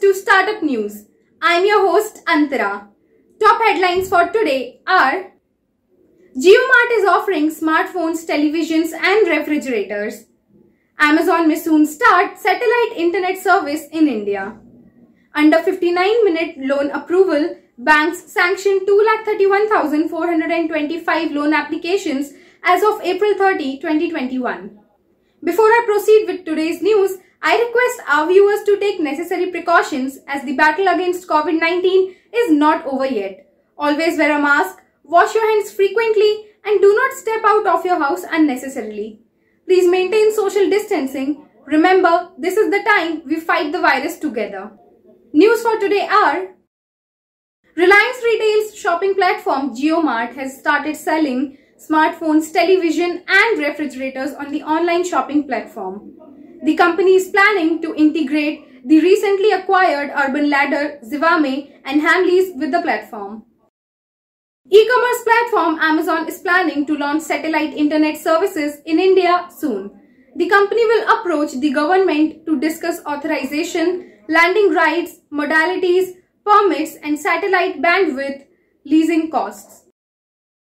to Startup News. I'm your host Antara. Top headlines for today are JioMart is offering smartphones, televisions and refrigerators. Amazon may soon start satellite internet service in India. Under 59 minute loan approval, banks sanctioned 2,31,425 loan applications as of April 30, 2021. Before I proceed with today's news, I request our viewers to take necessary precautions as the battle against COVID-19 is not over yet. Always wear a mask, wash your hands frequently and do not step out of your house unnecessarily. Please maintain social distancing. Remember, this is the time we fight the virus together. News for today are Reliance Retail's shopping platform JioMart has started selling smartphones, television and refrigerators on the online shopping platform. The company is planning to integrate the recently acquired Urban Ladder, Zivame and Hamleys with the platform. E-commerce platform Amazon is planning to launch satellite internet services in India soon. The company will approach the government to discuss authorization, landing rights, modalities, permits and satellite bandwidth leasing costs.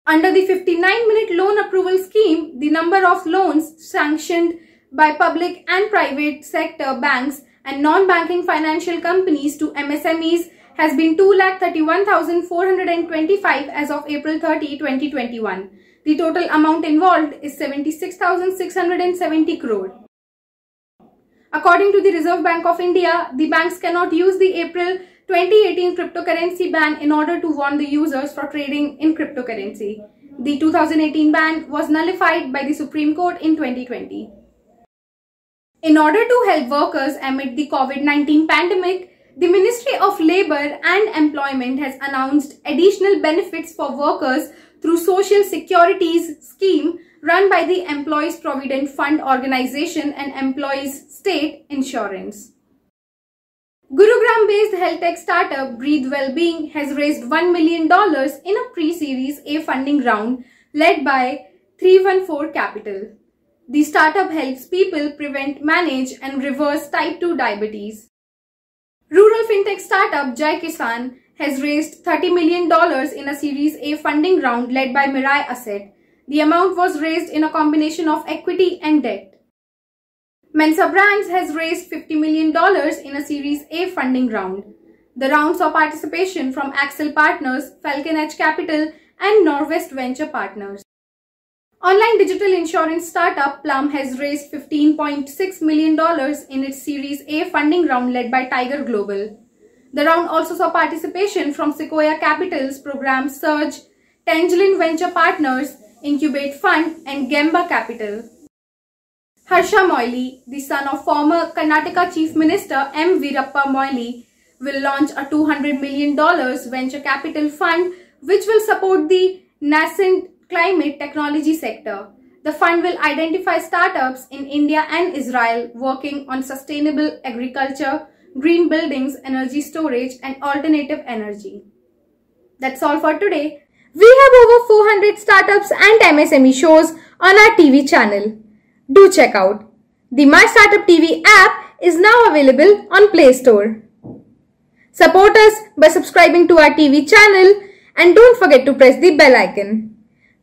Under the 59-minute loan approval scheme, the number of loans sanctioned by public and private sector banks and non-banking financial companies to MSMEs has been 2,31,425 as of April 30, 2021. The total amount involved is 76,670 crore. According to the Reserve Bank of India, the banks cannot use the April 2018 cryptocurrency ban in order to warn the users for trading in cryptocurrency. The 2018 ban was nullified by the Supreme Court in 2020. In order to help workers amid the COVID-19 pandemic, the Ministry of Labour and Employment has announced additional benefits for workers through Social Securities scheme run by the Employees Provident Fund Organization and Employees State Insurance. Gurugram-based health tech startup Breathe Wellbeing has raised $1 million in a pre-series A funding round led by 314 Capital. The startup helps people prevent, manage and reverse type 2 diabetes. Rural fintech startup Jai Kisan has raised $30 million in a Series A funding round led by Mirae Asset. The amount was raised in a combination of equity and debt. Mensa Brands has raised $50 million in a Series A funding round. The rounds saw participation from Accel Partners, Falcon Edge Capital and Norwest Venture Partners. Online digital insurance startup Plum has raised $15.6 million in its Series A funding round led by Tiger Global. The round also saw participation from Sequoia Capital's program Surge, Tanglin Venture Partners, Incubate Fund and Gemba Capital. Harsha Moily, the son of former Karnataka Chief Minister M. Veerappa Moily, will launch a $200 million venture capital fund which will support the nascent climate technology sector. The fund will identify startups in India and Israel working on sustainable agriculture, green buildings, energy storage and alternative energy. That's all for today. We have over 400 startups and MSME shows on our TV channel. Do check out. The My Startup TV app is now available on Play Store. Support us by subscribing to our TV channel and don't forget to press the bell icon.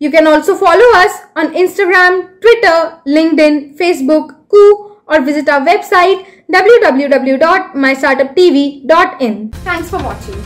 You can also follow us on Instagram, Twitter, LinkedIn, Facebook, Koo or visit our website www.mystartuptv.in. Thanks for watching.